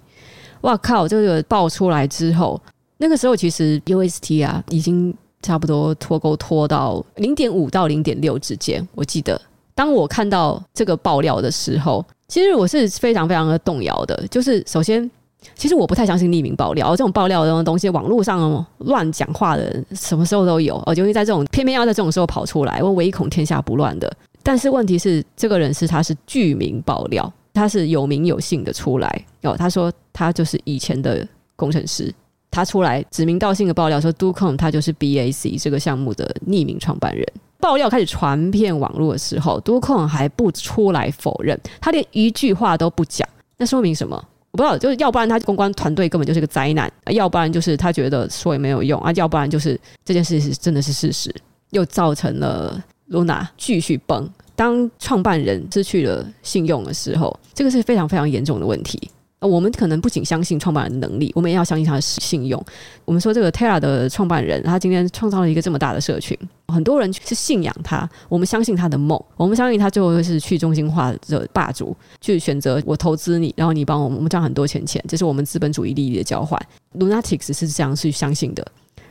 哇靠！这个爆出来之后，那个时候其实 U S T 啊，已经差不多脱钩脱到零点五到零点六之间，我记得。当我看到这个爆料的时候，其实我是非常非常的动摇的。就是首先，其实我不太相信匿名爆料这种爆料的东西，网络上乱讲话的人什么时候都有，我，就会在这种偏偏要在这种时候跑出来，我唯恐天下不乱的。但是问题是，这个人是他是具名爆料，他是有名有姓的出来哦。他说他就是以前的工程师，他出来指名道姓的爆料说，Do.com 他就是 BAC 这个项目的匿名创办人。爆料开始传遍网络的时候，都控还不出来否认，他连一句话都不讲，那说明什么？我不知道，就是要不然他公关团队根本就是个灾难，要不然就是他觉得说也没有用啊，要不然就是这件事是真的是事实，又造成了 Luna 继续崩。当创办人失去了信用的时候，这个是非常非常严重的问题。我们可能不仅相信创办人的能力，我们也要相信他的信用。我们说这个 Terra 的创办人，他今天创造了一个这么大的社群，很多人是信仰他，我们相信他的梦，我们相信他最后会是去中心化的霸主，去选择我投资你，然后你帮我，我们赚很多钱钱，这是我们资本主义利益的交换。Lunatics 是这样去相信的，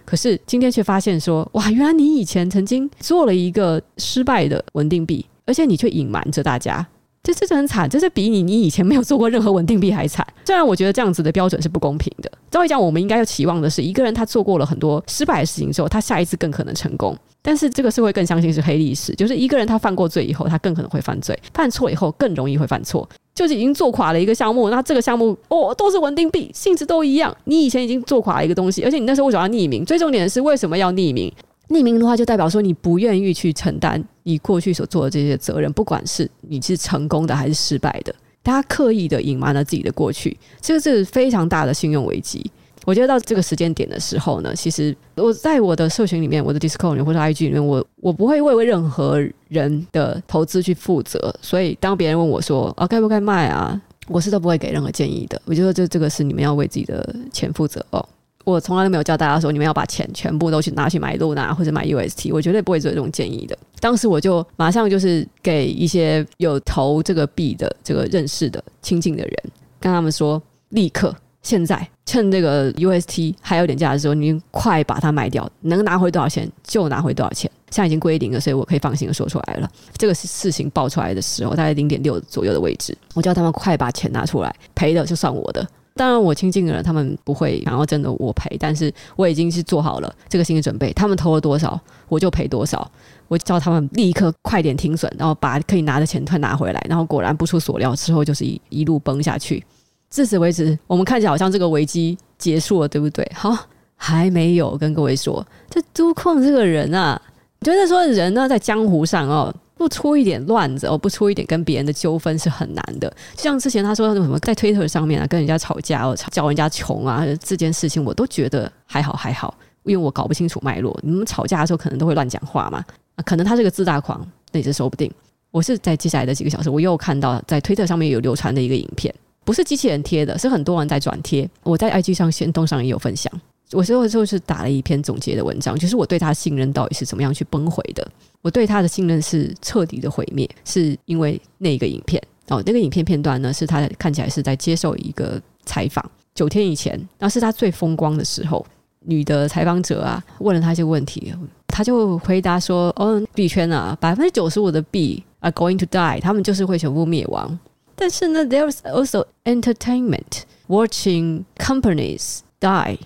可是今天却发现说，哇，原来你以前曾经做了一个失败的稳定币，而且你却隐瞒着大家。这这很惨，这是比你你以前没有做过任何稳定币还惨。虽然我觉得这样子的标准是不公平的。照理讲，我们应该要期望的是，一个人他做过了很多失败的事情之后，他下一次更可能成功。但是这个社会更相信是黑历史，就是一个人他犯过罪以后，他更可能会犯罪；犯错以后更容易会犯错。就是已经做垮了一个项目，那这个项目哦都是稳定币，性质都一样。你以前已经做垮了一个东西，而且你那时候为什么要匿名？最重点的是为什么要匿名？匿名的话，就代表说你不愿意去承担你过去所做的这些责任，不管是你是成功的还是失败的，大家刻意的隐瞒了自己的过去，这个是非常大的信用危机。我觉得到这个时间点的时候呢，其实我在我的社群里面，我的 Discord 里面或者 IG 里面，我我不会为为任何人的投资去负责。所以当别人问我说啊该不该卖啊，我是都不会给任何建议的。我觉得这这个是你们要为自己的钱负责哦。我从来都没有教大家说你们要把钱全部都去拿去买 Luna 或者买 UST，我绝对不会做这种建议的。当时我就马上就是给一些有投这个币的这个认识的亲近的人，跟他们说，立刻现在趁这个 UST 还有点价的时候，你快把它卖掉，能拿回多少钱就拿回多少钱。现在已经归零了，所以我可以放心的说出来了。这个事情爆出来的时候，大概零点六左右的位置，我叫他们快把钱拿出来，赔的就算我的。当然，我亲近的人他们不会想要真的我赔，但是我已经是做好了这个心理准备。他们投了多少，我就赔多少。我叫他们立刻快点停损，然后把可以拿的钱退拿回来。然后果然不出所料，之后就是一一路崩下去。至此为止，我们看起来好像这个危机结束了，对不对？好，还没有跟各位说，这都矿这个人啊，觉得说人呢在江湖上哦。不出一点乱子哦，不出一点跟别人的纠纷是很难的。就像之前他说什么在推特上面啊，跟人家吵架哦，叫人家穷啊，这件事情我都觉得还好还好，因为我搞不清楚脉络。你们吵架的时候可能都会乱讲话嘛，啊，可能他是个自大狂，那也是说不定。我是在接下来的几个小时，我又看到在推特上面有流传的一个影片，不是机器人贴的，是很多人在转贴。我在 IG 上、限动上也有分享。我最后就是打了一篇总结的文章，就是我对他的信任到底是怎么样去崩毁的。我对他的信任是彻底的毁灭，是因为那个影片哦，那个影片片段呢，是他看起来是在接受一个采访，九天以前，那是他最风光的时候。女的采访者啊，问了他一些问题，他就回答说：“哦，币圈啊，百分之九十五的币 are going to die，他们就是会全部灭亡。但是呢，there's also entertainment watching companies die。”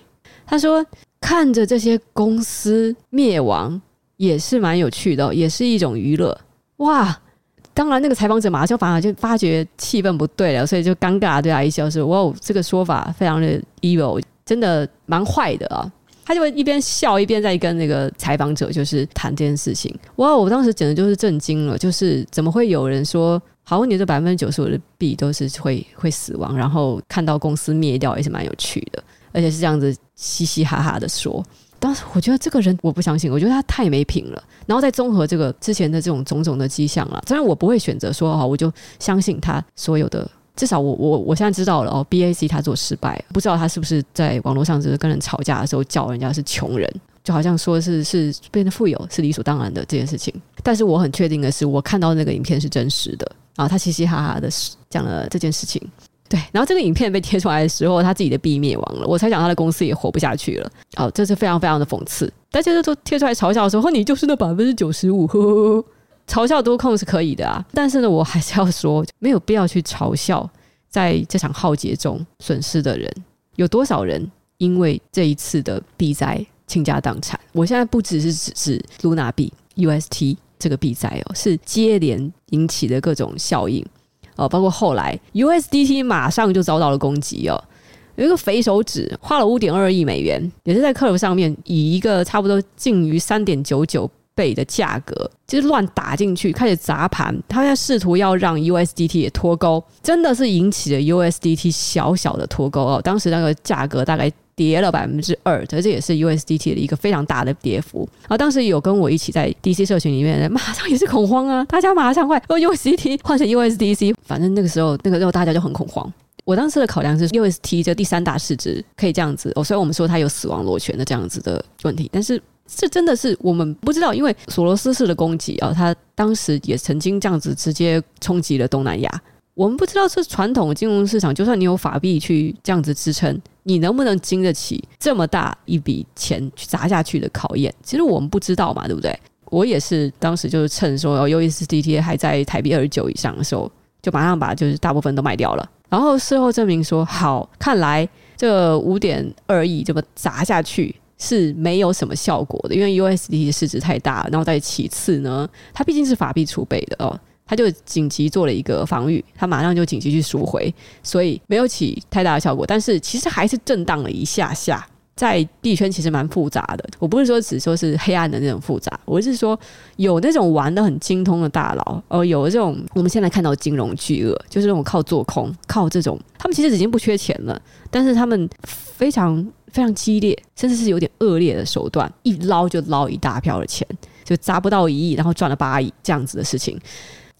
他说：“看着这些公司灭亡也是蛮有趣的，也是一种娱乐。”哇！当然，那个采访者马上就反而就发觉气氛不对了，所以就尴尬对他一笑说：“哇，这个说法非常的 evil，真的蛮坏的啊！”他就会一边笑一边在跟那个采访者就是谈这件事情。哇！我当时简直就是震惊了，就是怎么会有人说，好，你这百分之九十五的币都是会会死亡，然后看到公司灭掉也是蛮有趣的。而且是这样子嘻嘻哈哈的说，当时我觉得这个人我不相信，我觉得他太没品了。然后再综合这个之前的这种种种的迹象了，当然我不会选择说哈，我就相信他所有的。至少我我我现在知道了哦，BAC 他做失败，不知道他是不是在网络上就是跟人吵架的时候叫人家是穷人，就好像说是是变得富有是理所当然的这件事情。但是我很确定的是，我看到那个影片是真实的啊，他嘻嘻哈哈的讲了这件事情。对，然后这个影片被贴出来的时候，他自己的币灭亡了，我猜想他的公司也活不下去了。哦，这是非常非常的讽刺。大家都贴出来嘲笑的时候，你就是那百分之九十五，嘲笑多空是可以的啊。但是呢，我还是要说，没有必要去嘲笑在这场浩劫中损失的人。有多少人因为这一次的币灾倾家荡产？我现在不只是指是 Luna 币 UST 这个币灾哦，是接连引起的各种效应。哦，包括后来 USDT 马上就遭到了攻击哦，有一个肥手指花了五点二亿美元，也是在 Curve 上面以一个差不多近于三点九九倍的价格，就是乱打进去，开始砸盘，他在试图要让 USDT 也脱钩，真的是引起了 USDT 小小的脱钩哦，当时那个价格大概。跌了百分之二，这这也是 USDT 的一个非常大的跌幅。然后当时有跟我一起在 DC 社群里面，马上也是恐慌啊，大家马上快用 USDT 换成 USDC，反正那个时候那个时候大家就很恐慌。我当时的考量是 USDT 这第三大市值可以这样子哦，虽然我们说它有死亡螺旋的这样子的问题，但是这真的是我们不知道，因为索罗斯式的攻击啊，它当时也曾经这样子直接冲击了东南亚。我们不知道是传统金融市场，就算你有法币去这样子支撑，你能不能经得起这么大一笔钱去砸下去的考验？其实我们不知道嘛，对不对？我也是当时就是趁说 USDT 还在台币二十九以上的时候，就马上把就是大部分都卖掉了。然后事后证明说，好，看来这五点二亿这么砸下去是没有什么效果的，因为 USDT 市值太大。然后再其次呢，它毕竟是法币储备的哦。他就紧急做了一个防御，他马上就紧急去赎回，所以没有起太大的效果。但是其实还是震荡了一下下，在币圈其实蛮复杂的。我不是说只说是黑暗的那种复杂，我是说有那种玩得很精通的大佬，哦，有这种我们现在看到金融巨鳄，就是那种靠做空、靠这种，他们其实已经不缺钱了，但是他们非常非常激烈，甚至是有点恶劣的手段，一捞就捞一大票的钱，就砸不到一亿，然后赚了八亿这样子的事情。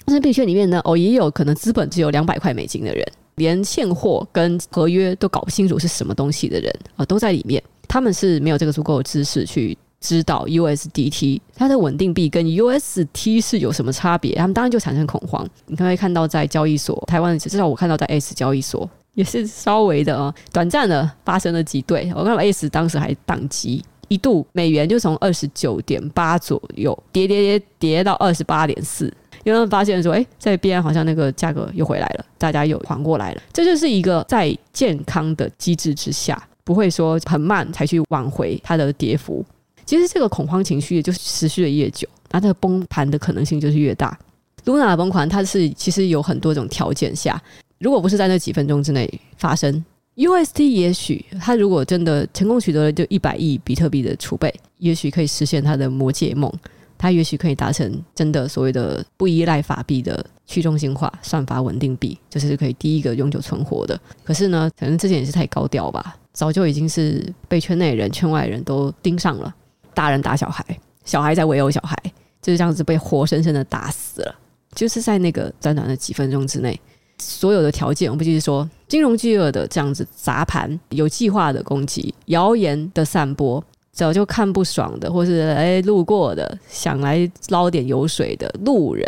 但是币圈里面呢，哦，也有可能资本只有两百块美金的人，连现货跟合约都搞不清楚是什么东西的人啊，都在里面。他们是没有这个足够的知识去知道 USDT 它的稳定币跟 UST 是有什么差别，他们当然就产生恐慌。你可以看到在交易所，台湾至少我看到在 S 交易所也是稍微的啊，短暂的发生了挤兑。我看到 S 当时还宕机。一度美元就从二十九点八左右跌跌跌跌到二十八点四，因为他们发现说，哎，在边好像那个价格又回来了，大家又缓过来了。这就是一个在健康的机制之下，不会说很慢才去挽回它的跌幅。其实这个恐慌情绪就持续的越久，那它的崩盘的可能性就是越大。Luna 的崩盘，它是其实有很多种条件下，如果不是在那几分钟之内发生。UST 也许他如果真的成功取得了就一百亿比特币的储备，也许可以实现他的魔戒梦，他也许可以达成真的所谓的不依赖法币的去中心化算法稳定币，就是可以第一个永久存活的。可是呢，可能之前也是太高调吧，早就已经是被圈内人、圈外人都盯上了，大人打小孩，小孩在围殴小孩，就是这样子被活生生的打死了，就是在那个短短的几分钟之内。所有的条件，我们就是说，金融巨鳄的这样子砸盘、有计划的攻击、谣言的散播、早就看不爽的，或是哎路过的想来捞点油水的路人，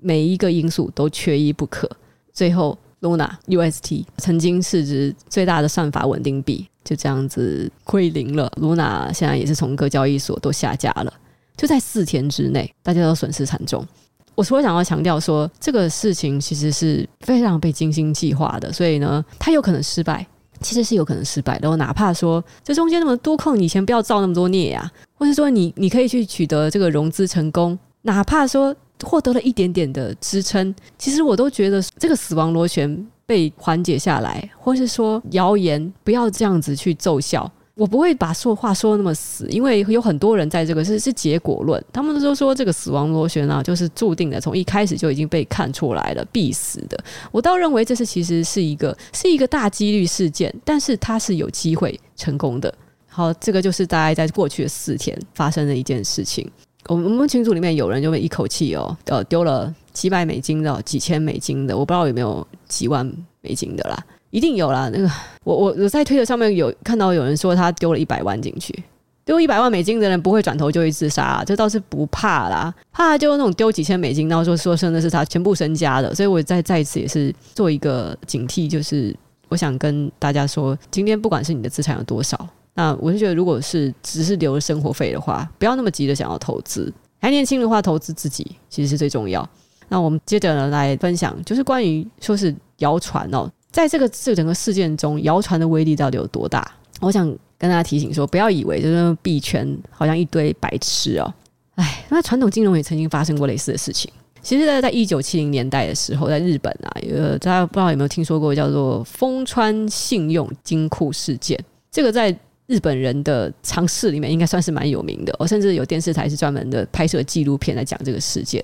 每一个因素都缺一不可。最后，Luna UST 曾经市值最大的算法稳定币就这样子归零了。Luna 现在也是从各交易所都下架了，就在四天之内，大家都损失惨重。我除了想要强调说，这个事情其实是非常被精心计划的，所以呢，它有可能失败，其实是有可能失败的。我哪怕说这中间那么多空，你先不要造那么多孽呀，或是说你你可以去取得这个融资成功，哪怕说获得了一点点的支撑，其实我都觉得这个死亡螺旋被缓解下来，或是说谣言不要这样子去奏效。我不会把说话说那么死，因为有很多人在这个是是结果论，他们都说这个死亡螺旋啊，就是注定的，从一开始就已经被看出来了，必死的。我倒认为这是其实是一个是一个大几率事件，但是它是有机会成功的。好，这个就是大概在过去的四天发生的一件事情。我们我们群组里面有人就会一口气哦，呃，丢了几百美金的、几千美金的，我不知道有没有几万美金的啦。一定有啦，那个我我我在推特上面有看到有人说他丢了一百万进去，丢一百万美金的人不会转头就会自杀啊，这倒是不怕啦，怕就那种丢几千美金，然后说说真的是他全部身家的，所以我再再一次也是做一个警惕，就是我想跟大家说，今天不管是你的资产有多少，那我就觉得如果是只是留生活费的话，不要那么急的想要投资，还年轻的话投资自己其实是最重要。那我们接着呢来分享，就是关于说是谣传哦。在这个这整个事件中，谣传的威力到底有多大？我想跟大家提醒说，不要以为就是币圈好像一堆白痴哦。哎，那传统金融也曾经发生过类似的事情。其实，在在一九七零年代的时候，在日本啊，呃，大家不知道有没有听说过叫做丰川信用金库事件？这个在日本人的常识里面应该算是蛮有名的。我甚至有电视台是专门的拍摄纪录片来讲这个事件。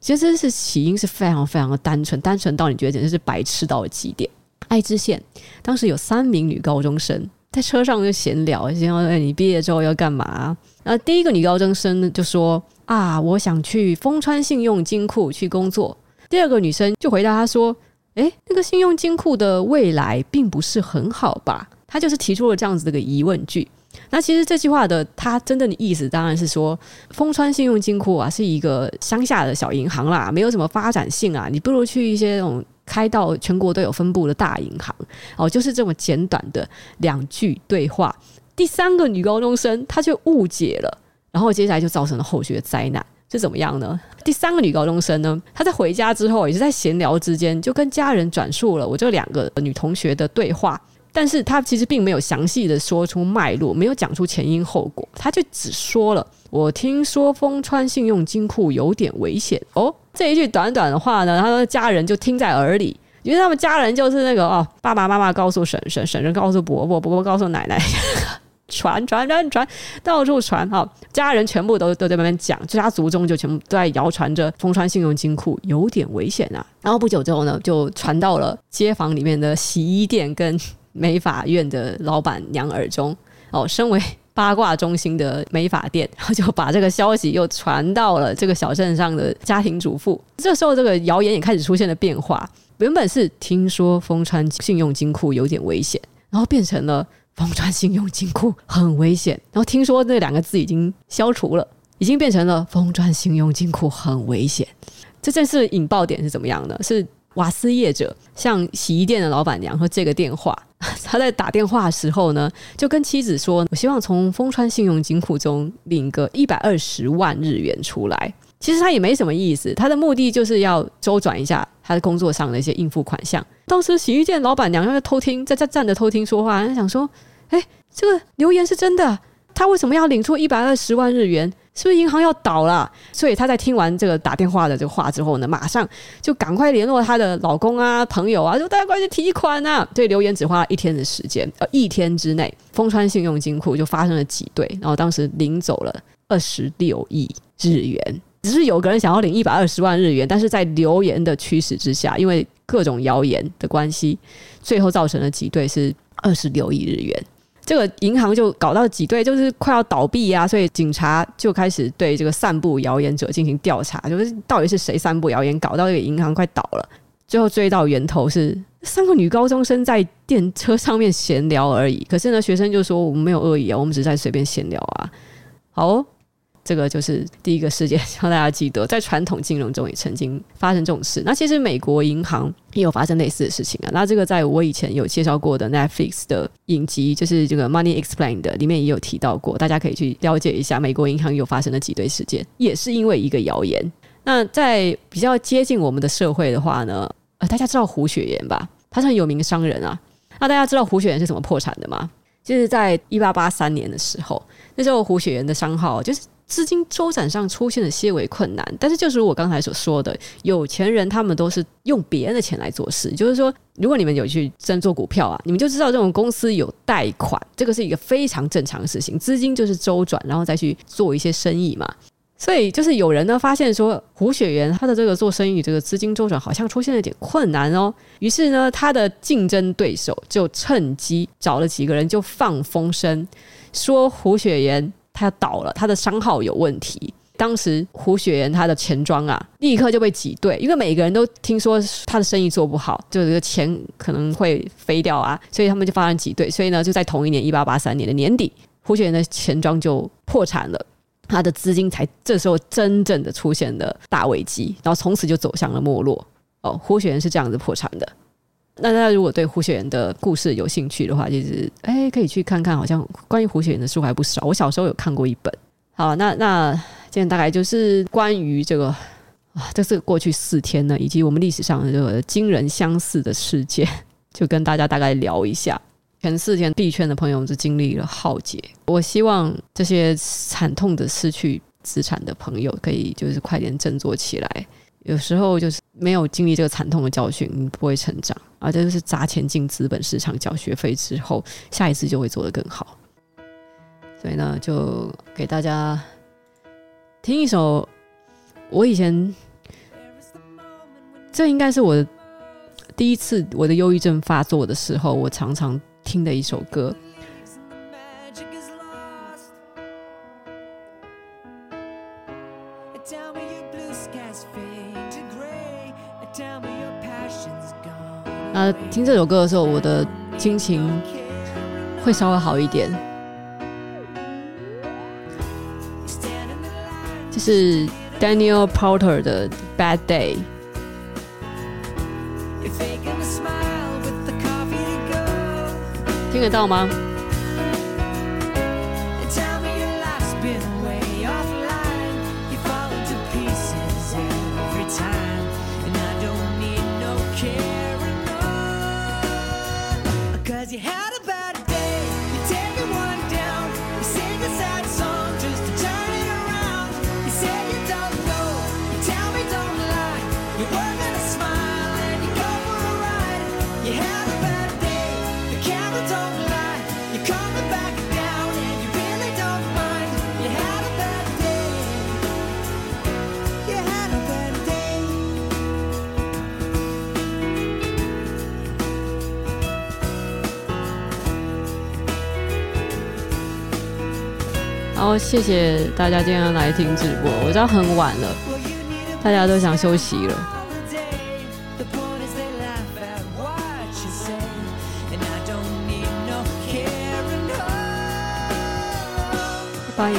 其实，这是起因是非常非常的单纯，单纯到你觉得简直是白痴到了极点。爱知县当时有三名女高中生在车上就闲聊，闲聊哎，你毕业之后要干嘛？然后第一个女高中生就说啊，我想去丰川信用金库去工作。第二个女生就回答她说，哎，那个信用金库的未来并不是很好吧？她就是提出了这样子的一个疑问句。那其实这句话的它真正的意思当然是说，丰川信用金库啊是一个乡下的小银行啦，没有什么发展性啊，你不如去一些那种。开到全国都有分布的大银行哦，就是这么简短的两句对话。第三个女高中生她就误解了，然后接下来就造成了后续的灾难。是怎么样呢？第三个女高中生呢，她在回家之后也是在闲聊之间就跟家人转述了我这两个女同学的对话，但是她其实并没有详细的说出脉络，没有讲出前因后果，她就只说了我听说丰川信用金库有点危险哦。这一句短短的话呢，他说家人就听在耳里，因为他们家人就是那个哦，爸爸妈妈告诉婶婶，婶婶告诉伯伯，伯伯告诉奶奶，传传传传，到处传哈、哦，家人全部都都在那边讲，家族中就全部都在谣传着丰川信用金库有点危险啊。然后不久之后呢，就传到了街坊里面的洗衣店跟美发院的老板娘耳中。哦，身为八卦中心的美发店，然 后就把这个消息又传到了这个小镇上的家庭主妇。这时候，这个谣言也开始出现了变化。原本是听说丰川信用金库有点危险，然后变成了丰川信用金库很危险，然后听说那两个字已经消除了，已经变成了丰川信用金库很危险。这件事引爆点是怎么样呢？是瓦斯业者向洗衣店的老板娘说这个电话。他在打电话的时候呢，就跟妻子说：“我希望从丰川信用金库中领个一百二十万日元出来。”其实他也没什么意思，他的目的就是要周转一下他的工作上的一些应付款项。当时洗浴店老板娘在偷听，在在站着偷听说话，他想说：“哎，这个留言是真的，他为什么要领出一百二十万日元？”是不是银行要倒了？所以她在听完这个打电话的这个话之后呢，马上就赶快联络她的老公啊、朋友啊，说大家快去提款啊！对，留言只花了一天的时间，呃，一天之内，丰川信用金库就发生了挤兑，然后当时领走了二十六亿日元。只是有个人想要领一百二十万日元，但是在留言的驱使之下，因为各种谣言的关系，最后造成了挤兑是二十六亿日元。这个银行就搞到挤兑，就是快要倒闭啊，所以警察就开始对这个散布谣言者进行调查，就是到底是谁散布谣言，搞到这个银行快倒了。最后追到源头是三个女高中生在电车上面闲聊而已。可是呢，学生就说我们没有恶意啊，我们只是在随便闲聊啊。好哦。这个就是第一个事件，希望大家记得，在传统金融中也曾经发生这种事。那其实美国银行也有发生类似的事情啊。那这个在我以前有介绍过的 Netflix 的影集，就是这个 Money Explained 里面也有提到过，大家可以去了解一下美国银行有发生的挤兑事件，也是因为一个谣言。那在比较接近我们的社会的话呢，呃，大家知道胡雪岩吧？他是很有名的商人啊。那大家知道胡雪岩是怎么破产的吗？就是在一八八三年的时候，那时候胡雪岩的商号就是。资金周转上出现了些微困难，但是就是我刚才所说的，有钱人他们都是用别人的钱来做事。就是说，如果你们有去真做股票啊，你们就知道这种公司有贷款，这个是一个非常正常的事情。资金就是周转，然后再去做一些生意嘛。所以就是有人呢发现说，胡雪岩他的这个做生意这个资金周转好像出现了点困难哦。于是呢，他的竞争对手就趁机找了几个人就放风声，说胡雪岩。他要倒了，他的商号有问题。当时胡雪岩他的钱庄啊，立刻就被挤兑，因为每个人都听说他的生意做不好，就这个钱可能会飞掉啊，所以他们就发生挤兑。所以呢，就在同一年一八八三年的年底，胡雪岩的钱庄就破产了，他的资金才这时候真正的出现了大危机，然后从此就走向了没落。哦，胡雪岩是这样子破产的。那大家如果对胡雪岩的故事有兴趣的话，就是哎，可以去看看，好像关于胡雪岩的书还不少。我小时候有看过一本。好，那那今天大概就是关于这个啊，这是过去四天呢，以及我们历史上的这个惊人相似的事件，就跟大家大概聊一下。前四天币圈的朋友就经历了浩劫，我希望这些惨痛的失去资产的朋友，可以就是快点振作起来。有时候就是没有经历这个惨痛的教训，你不会成长。而这就是砸钱进资本市场交学费之后，下一次就会做得更好。所以呢，就给大家听一首我以前，这应该是我第一次我的忧郁症发作的时候，我常常听的一首歌。那，听这首歌的时候，我的心情会稍微好一点。这是 Daniel Porter 的《Bad Day》，听得到吗？后谢谢大家今天来听直播，我知道很晚了，大家都想休息了。拜